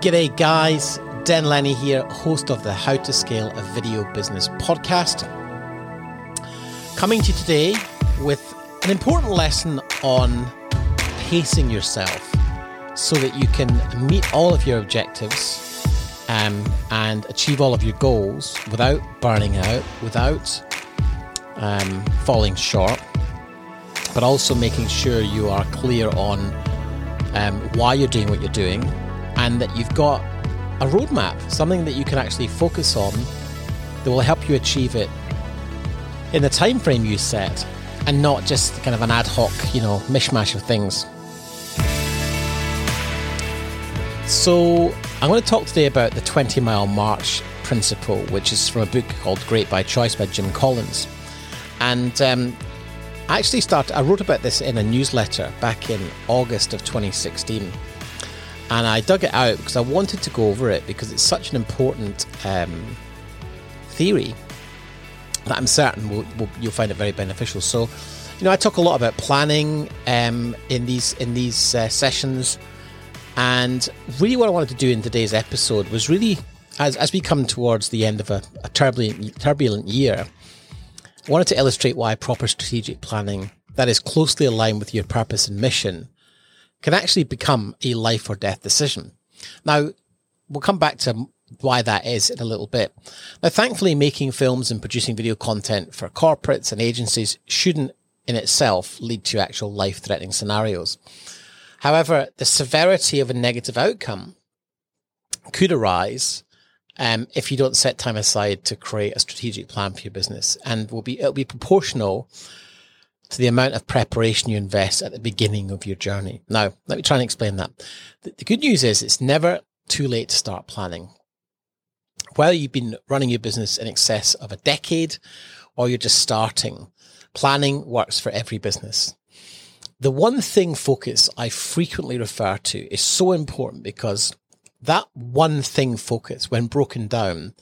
G'day, guys. Dan Lenny here, host of the How to Scale a Video Business podcast. Coming to you today with an important lesson on pacing yourself so that you can meet all of your objectives um, and achieve all of your goals without burning out, without um, falling short, but also making sure you are clear on um, why you're doing what you're doing and that you've got a roadmap, something that you can actually focus on that will help you achieve it in the time frame you set and not just kind of an ad hoc, you know, mishmash of things. So, I'm going to talk today about the 20 mile march principle, which is from a book called Great by Choice by Jim Collins. And um, I actually started, I wrote about this in a newsletter back in August of 2016 and I dug it out because I wanted to go over it because it's such an important um, theory that I'm certain will, will, you'll find it very beneficial. So, you know, I talk a lot about planning um, in these in these uh, sessions, and really, what I wanted to do in today's episode was really, as as we come towards the end of a, a turbulent turbulent year, I wanted to illustrate why proper strategic planning that is closely aligned with your purpose and mission can actually become a life or death decision. Now, we'll come back to why that is in a little bit. Now, thankfully, making films and producing video content for corporates and agencies shouldn't in itself lead to actual life threatening scenarios. However, the severity of a negative outcome could arise um, if you don't set time aside to create a strategic plan for your business and will be it'll be proportional to the amount of preparation you invest at the beginning of your journey. Now, let me try and explain that. The, good news is it's never too late to start planning. Whether you've been running your business in excess of a decade or you're just starting, planning works for every business. The one thing focus I frequently refer to is so important because that one thing focus, when broken down,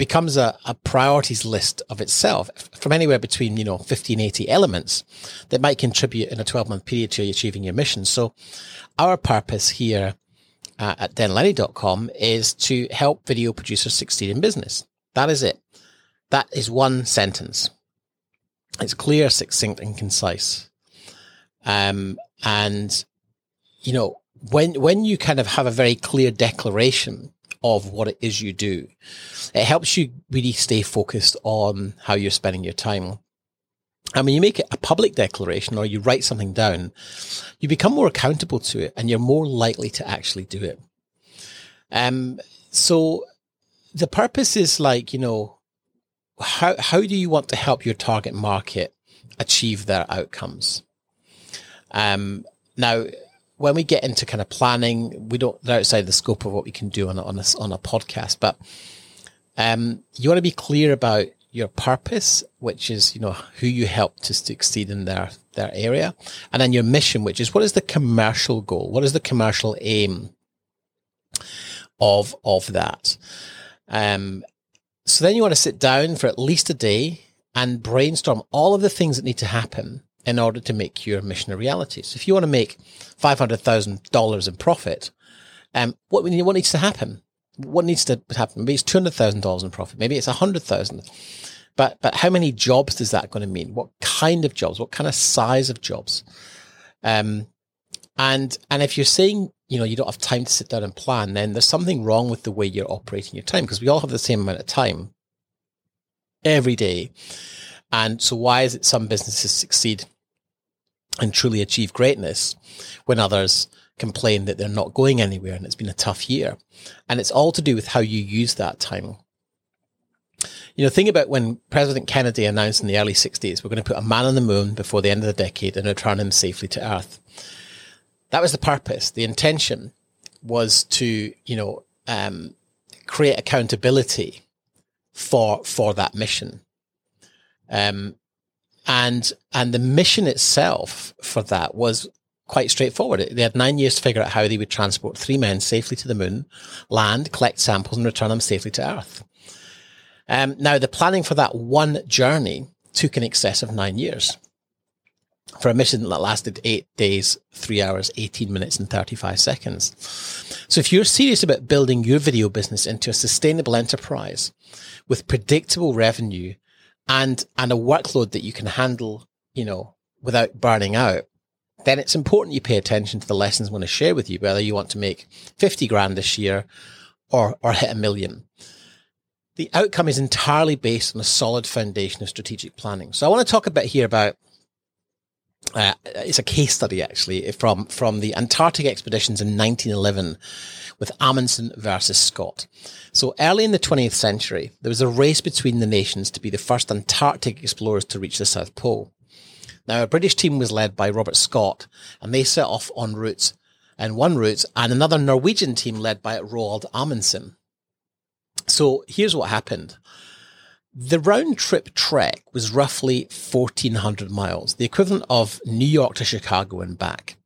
becomes a, a, priorities list of itself from anywhere between, you know, 15, 80 elements that might contribute in a 12 month period to achieving your mission. So our purpose here uh, at danlenny.com is to help video producers succeed in business. That is it. That is one sentence. It's clear, succinct, and concise. Um, and, you know, when, when you kind of have a very clear declaration of what it is you do. It helps you really stay focused on how you're spending your time. And when you make it a public declaration or you write something down, you become more accountable to it and you're more likely to actually do it. Um, so the purpose is like, you know, how, how do you want to help your target market achieve their outcomes? Um, now, when we get into kind of planning, we don't, they're outside the scope of what we can do on a, on a, on a podcast, but, um, you want to be clear about your purpose, which is, you know, who you help to succeed in their, their area. And then your mission, which is what is the commercial goal? What is the commercial aim of, of that? Um, so then you want to sit down for at least a day and brainstorm all of the things that need to happen in order to make your mission a reality. So if you want to make $500,000 in profit, um, what, what needs to happen? What needs to happen? Maybe it's $200,000 in profit. Maybe it's 100,000. But, but how many jobs is that going to mean? What kind of jobs? What kind of size of jobs? Um, and, and if you're saying, you know, you don't have time to sit down and plan, then there's something wrong with the way you're operating your time because we all have the same amount of time every day. And so why is it some businesses succeed and truly achieve greatness when others complain that they're not going anywhere and it's been a tough year? And it's all to do with how you use that time. You know, think about when President Kennedy announced in the early 60s, we're going to put a man on the moon before the end of the decade and return him safely to Earth. That was the purpose. The intention was to, you know, um, create accountability for, for that mission. Um, and and the mission itself for that was quite straightforward. They had nine years to figure out how they would transport three men safely to the moon, land, collect samples, and return them safely to Earth. Um, now, the planning for that one journey took in excess of nine years. for a mission that lasted eight days, three hours, 18 minutes and 35 seconds. So if you're serious about building your video business into a sustainable enterprise with predictable revenue and, and a workload that you can handle, you know, without burning out, then it's important you pay attention to the lessons I want to share with you, whether you want to make 50 grand this year or, or hit a million. The outcome is entirely based on a solid foundation of strategic planning. So I want to talk a bit here about uh, it's a case study actually from from the Antarctic expeditions in 1911 with Amundsen versus Scott. So early in the 20th century, there was a race between the nations to be the first Antarctic explorers to reach the South Pole. Now, a British team was led by Robert Scott, and they set off en route and one route, and another Norwegian team led by Roald Amundsen. So here's what happened. The round trip trek was roughly 1400 miles, the equivalent of New York to Chicago and back.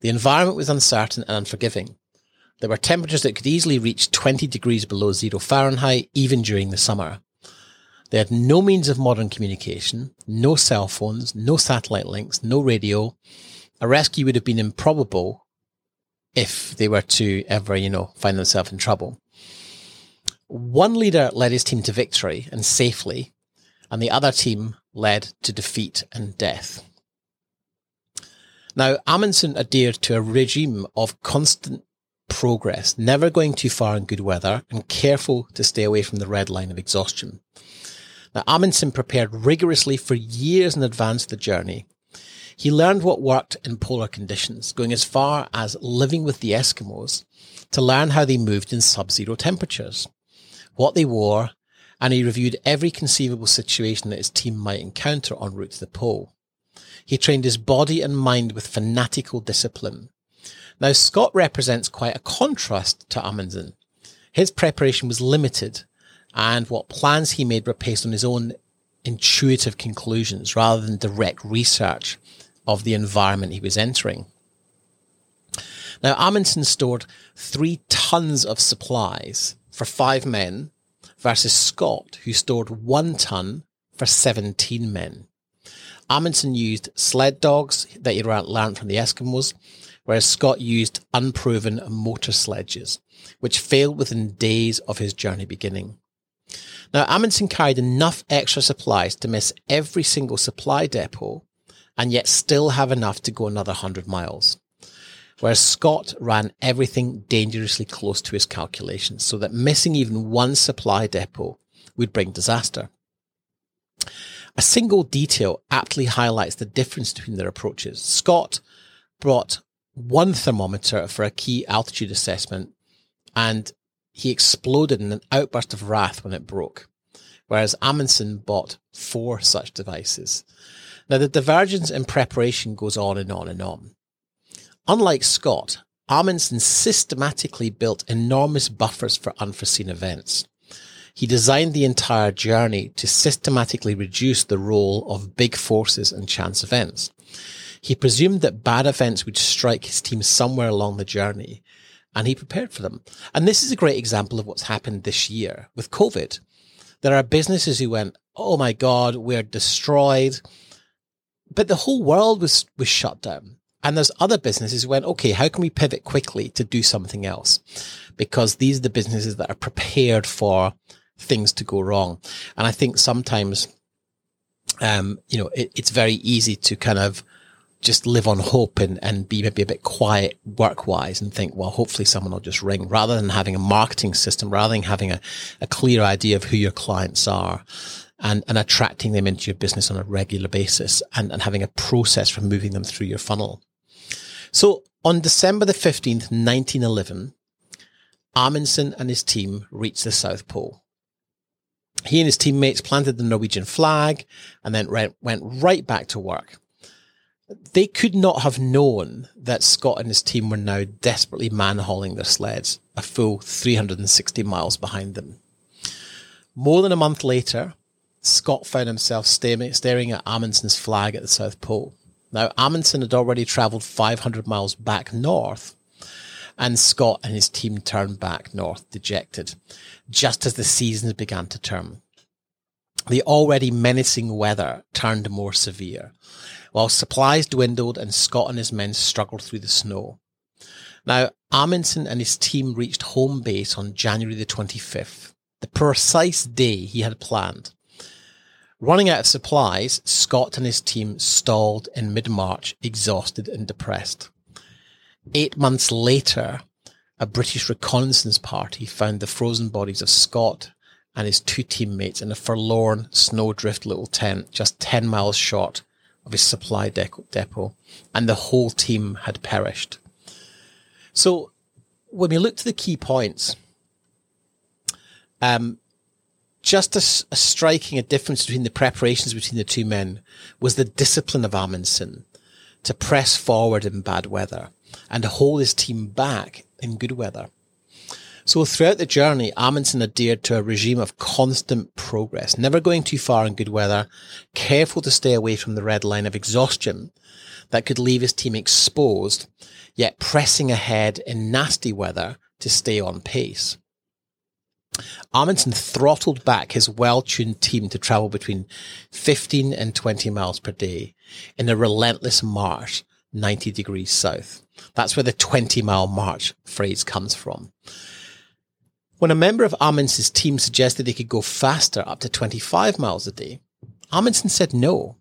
The environment was uncertain and unforgiving. There were temperatures that could easily reach 20 degrees below zero Fahrenheit, even during the summer. They had no means of modern communication, no cell phones, no satellite links, no radio. A rescue would have been improbable if they were to ever, you know, find themselves in trouble. One leader led his team to victory and safely, and the other team led to defeat and death. Now, Amundsen adhered to a regime of constant progress, never going too far in good weather and careful to stay away from the red line of exhaustion. Now, Amundsen prepared rigorously for years in advance of the journey. He learned what worked in polar conditions, going as far as living with the Eskimos to learn how they moved in sub-zero temperatures what they wore, and he reviewed every conceivable situation that his team might encounter en route to the pole. He trained his body and mind with fanatical discipline. Now, Scott represents quite a contrast to Amundsen. His preparation was limited, and what plans he made were based on his own intuitive conclusions rather than direct research of the environment he was entering. Now, Amundsen stored three tons of supplies for five men versus Scott, who stored one ton for 17 men. Amundsen used sled dogs that he learned from the Eskimos, whereas Scott used unproven motor sledges, which failed within days of his journey beginning. Now, Amundsen carried enough extra supplies to miss every single supply depot and yet still have enough to go another 100 miles whereas Scott ran everything dangerously close to his calculations so that missing even one supply depot would bring disaster. A single detail aptly highlights the difference between their approaches. Scott brought one thermometer for a key altitude assessment and he exploded in an outburst of wrath when it broke, whereas Amundsen bought four such devices. Now the divergence in preparation goes on and on and on. Unlike Scott, Amundsen systematically built enormous buffers for unforeseen events. He designed the entire journey to systematically reduce the role of big forces and chance events. He presumed that bad events would strike his team somewhere along the journey, and he prepared for them. And this is a great example of what's happened this year with COVID. There are businesses who went, Oh my God, we're destroyed. But the whole world was, was shut down. And there's other businesses went, okay, how can we pivot quickly to do something else? Because these are the businesses that are prepared for things to go wrong. And I think sometimes, um, you know, it, it's very easy to kind of just live on hope and, and be maybe a bit quiet work wise and think, well, hopefully someone will just ring rather than having a marketing system, rather than having a, a clear idea of who your clients are and, and attracting them into your business on a regular basis and, and having a process for moving them through your funnel. So on December the 15th, 1911, Amundsen and his team reached the South Pole. He and his teammates planted the Norwegian flag and then went right back to work. They could not have known that Scott and his team were now desperately man-hauling their sleds, a full 360 miles behind them. More than a month later, Scott found himself staring at Amundsen's flag at the South Pole. Now, Amundsen had already travelled 500 miles back north, and Scott and his team turned back north dejected, just as the seasons began to turn. The already menacing weather turned more severe, while supplies dwindled and Scott and his men struggled through the snow. Now, Amundsen and his team reached home base on January the 25th, the precise day he had planned. Running out of supplies, Scott and his team stalled in mid-March, exhausted and depressed. Eight months later, a British reconnaissance party found the frozen bodies of Scott and his two teammates in a forlorn, snowdrift little tent just 10 miles short of his supply depot, and the whole team had perished. So, when we look to the key points, um, just a, a striking a difference between the preparations between the two men was the discipline of Amundsen to press forward in bad weather and to hold his team back in good weather. So throughout the journey, Amundsen adhered to a regime of constant progress, never going too far in good weather, careful to stay away from the red line of exhaustion that could leave his team exposed, yet pressing ahead in nasty weather to stay on pace. Amundsen throttled back his well-tuned team to travel between 15 and 20 miles per day in a relentless march 90 degrees south. That's where the 20 mile march phrase comes from. When a member of Amundsen's team suggested they could go faster up to 25 miles a day, Amundsen said no.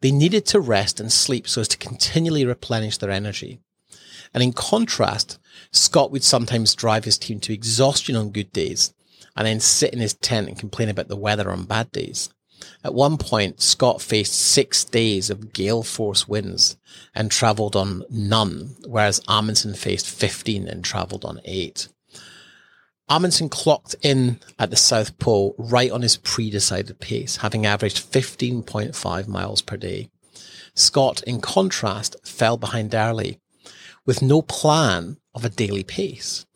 They needed to rest and sleep so as to continually replenish their energy. And in contrast, Scott would sometimes drive his team to exhaustion on good days and then sit in his tent and complain about the weather on bad days. At one point, Scott faced six days of gale force winds and travelled on none, whereas Amundsen faced 15 and travelled on eight. Amundsen clocked in at the South Pole right on his pre-decided pace, having averaged 15.5 miles per day. Scott, in contrast, fell behind early with no plan of a daily pace.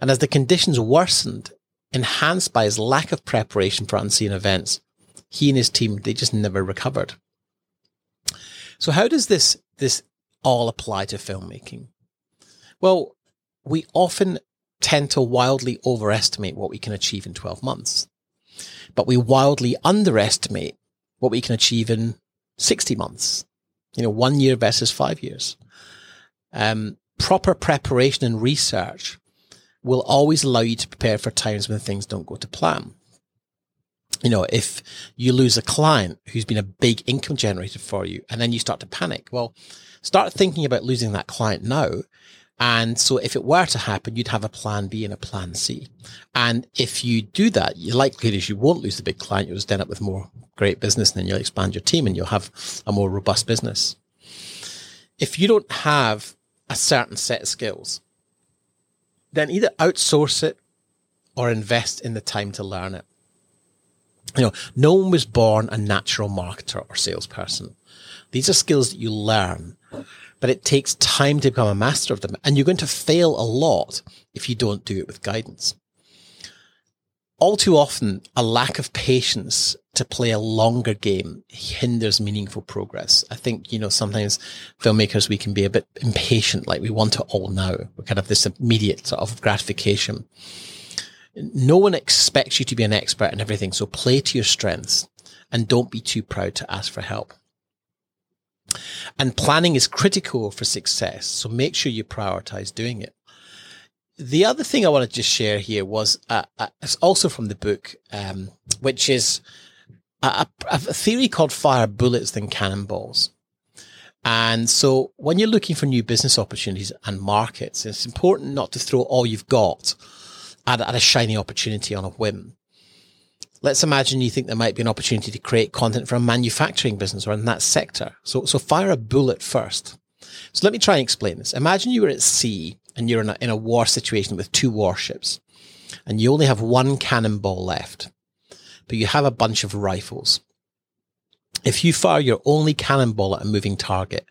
And as the conditions worsened, enhanced by his lack of preparation for unseen events, he and his team, they just never recovered. So how does this, this all apply to filmmaking? Well, we often tend to wildly overestimate what we can achieve in 12 months, but we wildly underestimate what we can achieve in 60 months, you know, one year versus five years. Um, proper preparation and research will always allow you to prepare for times when things don't go to plan. You know, if you lose a client who's been a big income generator for you and then you start to panic, well, start thinking about losing that client now. And so if it were to happen, you'd have a plan B and a plan C. And if you do that, your likelihood is you won't lose the big client. You'll just end up with more great business and then you'll expand your team and you'll have a more robust business. If you don't have a certain set of skills, then either outsource it or invest in the time to learn it. You know, no one was born a natural marketer or salesperson. These are skills that you learn, but it takes time to become a master of them. And you're going to fail a lot if you don't do it with guidance all too often, a lack of patience to play a longer game hinders meaningful progress. I think, you know, sometimes filmmakers, we can be a bit impatient, like we want it all now. We're kind of this immediate sort of gratification. No one expects you to be an expert in everything. So play to your strengths and don't be too proud to ask for help. And planning is critical for success. So make sure you prioritize doing it. The other thing I want to just share here was uh, uh, it's also from the book, um, which is a, a, theory called fire bullets than cannonballs. And so when you're looking for new business opportunities and markets, it's important not to throw all you've got at, at a shiny opportunity on a whim. Let's imagine you think there might be an opportunity to create content for a manufacturing business or in that sector. So, so fire a bullet first. So let me try and explain this. Imagine you were at sea and you're in a, in a war situation with two warships and you only have one cannonball left, but you have a bunch of rifles. If you fire your only cannonball at a moving target,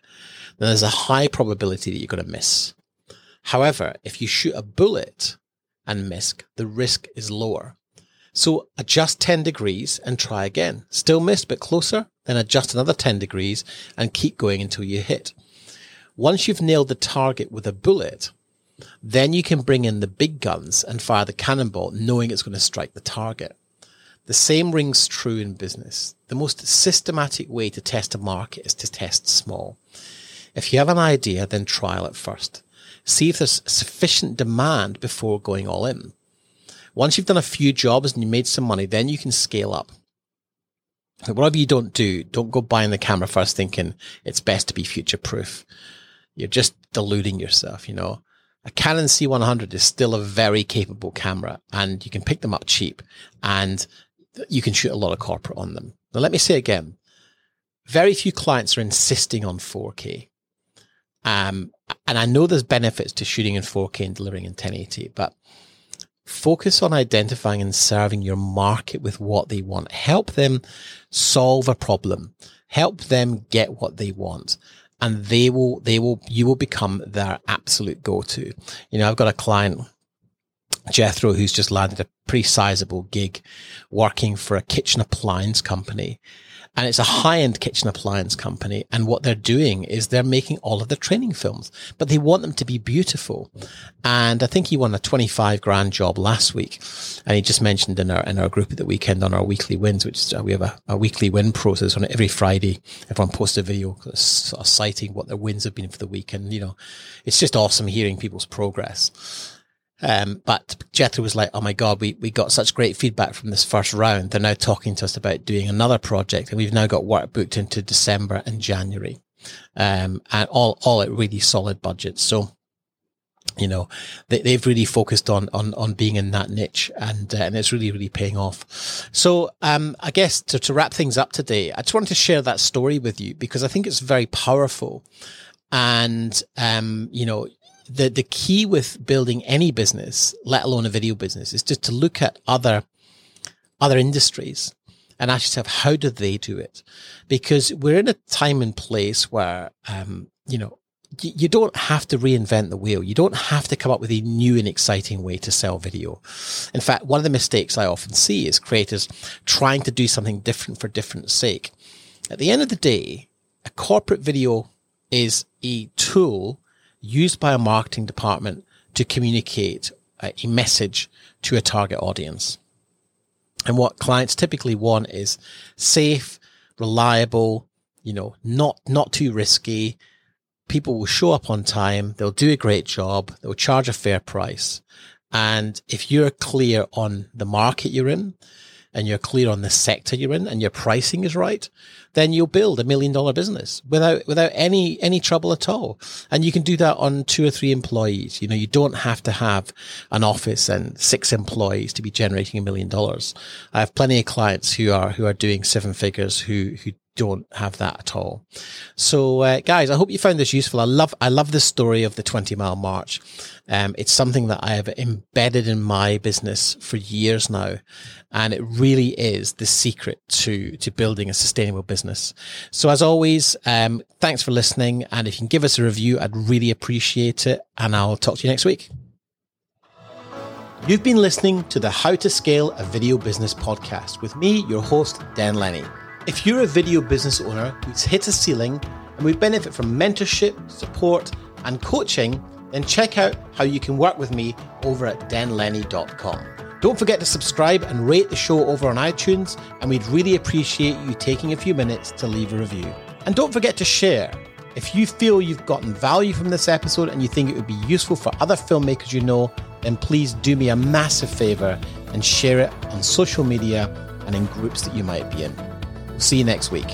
then there's a high probability that you're going to miss. However, if you shoot a bullet and miss, the risk is lower. So adjust 10 degrees and try again. Still missed, but closer, then adjust another 10 degrees and keep going until you hit. Once you've nailed the target with a bullet, then you can bring in the big guns and fire the cannonball knowing it's going to strike the target. The same rings true in business. The most systematic way to test a market is to test small. If you have an idea, then trial it first. See if there's sufficient demand before going all in. Once you've done a few jobs and you made some money, then you can scale up. whatever you don't do, don't go buying the camera first thinking it's best to be future proof. You're just deluding yourself, you know. A Canon C100 is still a very capable camera and you can pick them up cheap and you can shoot a lot of corporate on them. Now, let me say again, very few clients are insisting on 4K. Um, and I know there's benefits to shooting in 4K and delivering in 1080, but focus on identifying and serving your market with what they want. Help them solve a problem. Help them get what they want. And they will, they will, you will become their absolute go-to. You know, I've got a client, Jethro, who's just landed a pretty sizable gig working for a kitchen appliance company and it's a high end kitchen appliance company. And what they're doing is they're making all of the training films, but they want them to be beautiful. And I think he won a 25 grand job last week. And he just mentioned in our, in our group at the weekend on our weekly wins, which uh, we have a, a weekly win process on every Friday. Everyone posts a video sort of citing what their wins have been for the week. And, you know, it's just awesome hearing people's progress. Um, but Jethro was like, "Oh my god, we we got such great feedback from this first round. They're now talking to us about doing another project, and we've now got work booked into December and January, um, and all all at really solid budgets. So." You know, they, they've really focused on, on, on being in that niche and, uh, and it's really, really paying off. So, um, I guess to, to wrap things up today, I just wanted to share that story with you because I think it's very powerful. And, um, you know, the the key with building any business, let alone a video business, is just to look at other other industries and ask yourself how do they do it? Because we're in a time and place where um, you know you don't have to reinvent the wheel. You don't have to come up with a new and exciting way to sell video. In fact, one of the mistakes I often see is creators trying to do something different for different sake. At the end of the day, a corporate video is a tool used by a marketing department to communicate a message to a target audience. And what clients typically want is safe, reliable, you know, not, not too risky. People will show up on time. They'll do a great job. They'll charge a fair price. And if you're clear on the market you're in, and you're clear on the sector you're in and your pricing is right, then you'll build a million dollar business without, without any, any trouble at all. And you can do that on two or three employees. You know, you don't have to have an office and six employees to be generating a million dollars. I have plenty of clients who are, who are doing seven figures who, who don't have that at all. So, uh, guys, I hope you found this useful. I love, I love the story of the 20 mile march. Um, it's something that I have embedded in my business for years now. And it really is the secret to, to building a sustainable business. So as always, um, thanks for listening. And if you can give us a review, I'd really appreciate it. And I'll talk to you next week. You've been listening to the How to Scale a Video Business podcast with me, your host, Dan Lenny. If you're a video business owner who's hit a ceiling and would benefit from mentorship, support, and coaching, then check out how you can work with me over at danlenny.com. Don't forget to subscribe and rate the show over on iTunes, and we'd really appreciate you taking a few minutes to leave a review. And don't forget to share. If you feel you've gotten value from this episode and you think it would be useful for other filmmakers you know, then please do me a massive favor and share it on social media and in groups that you might be in. See you next week.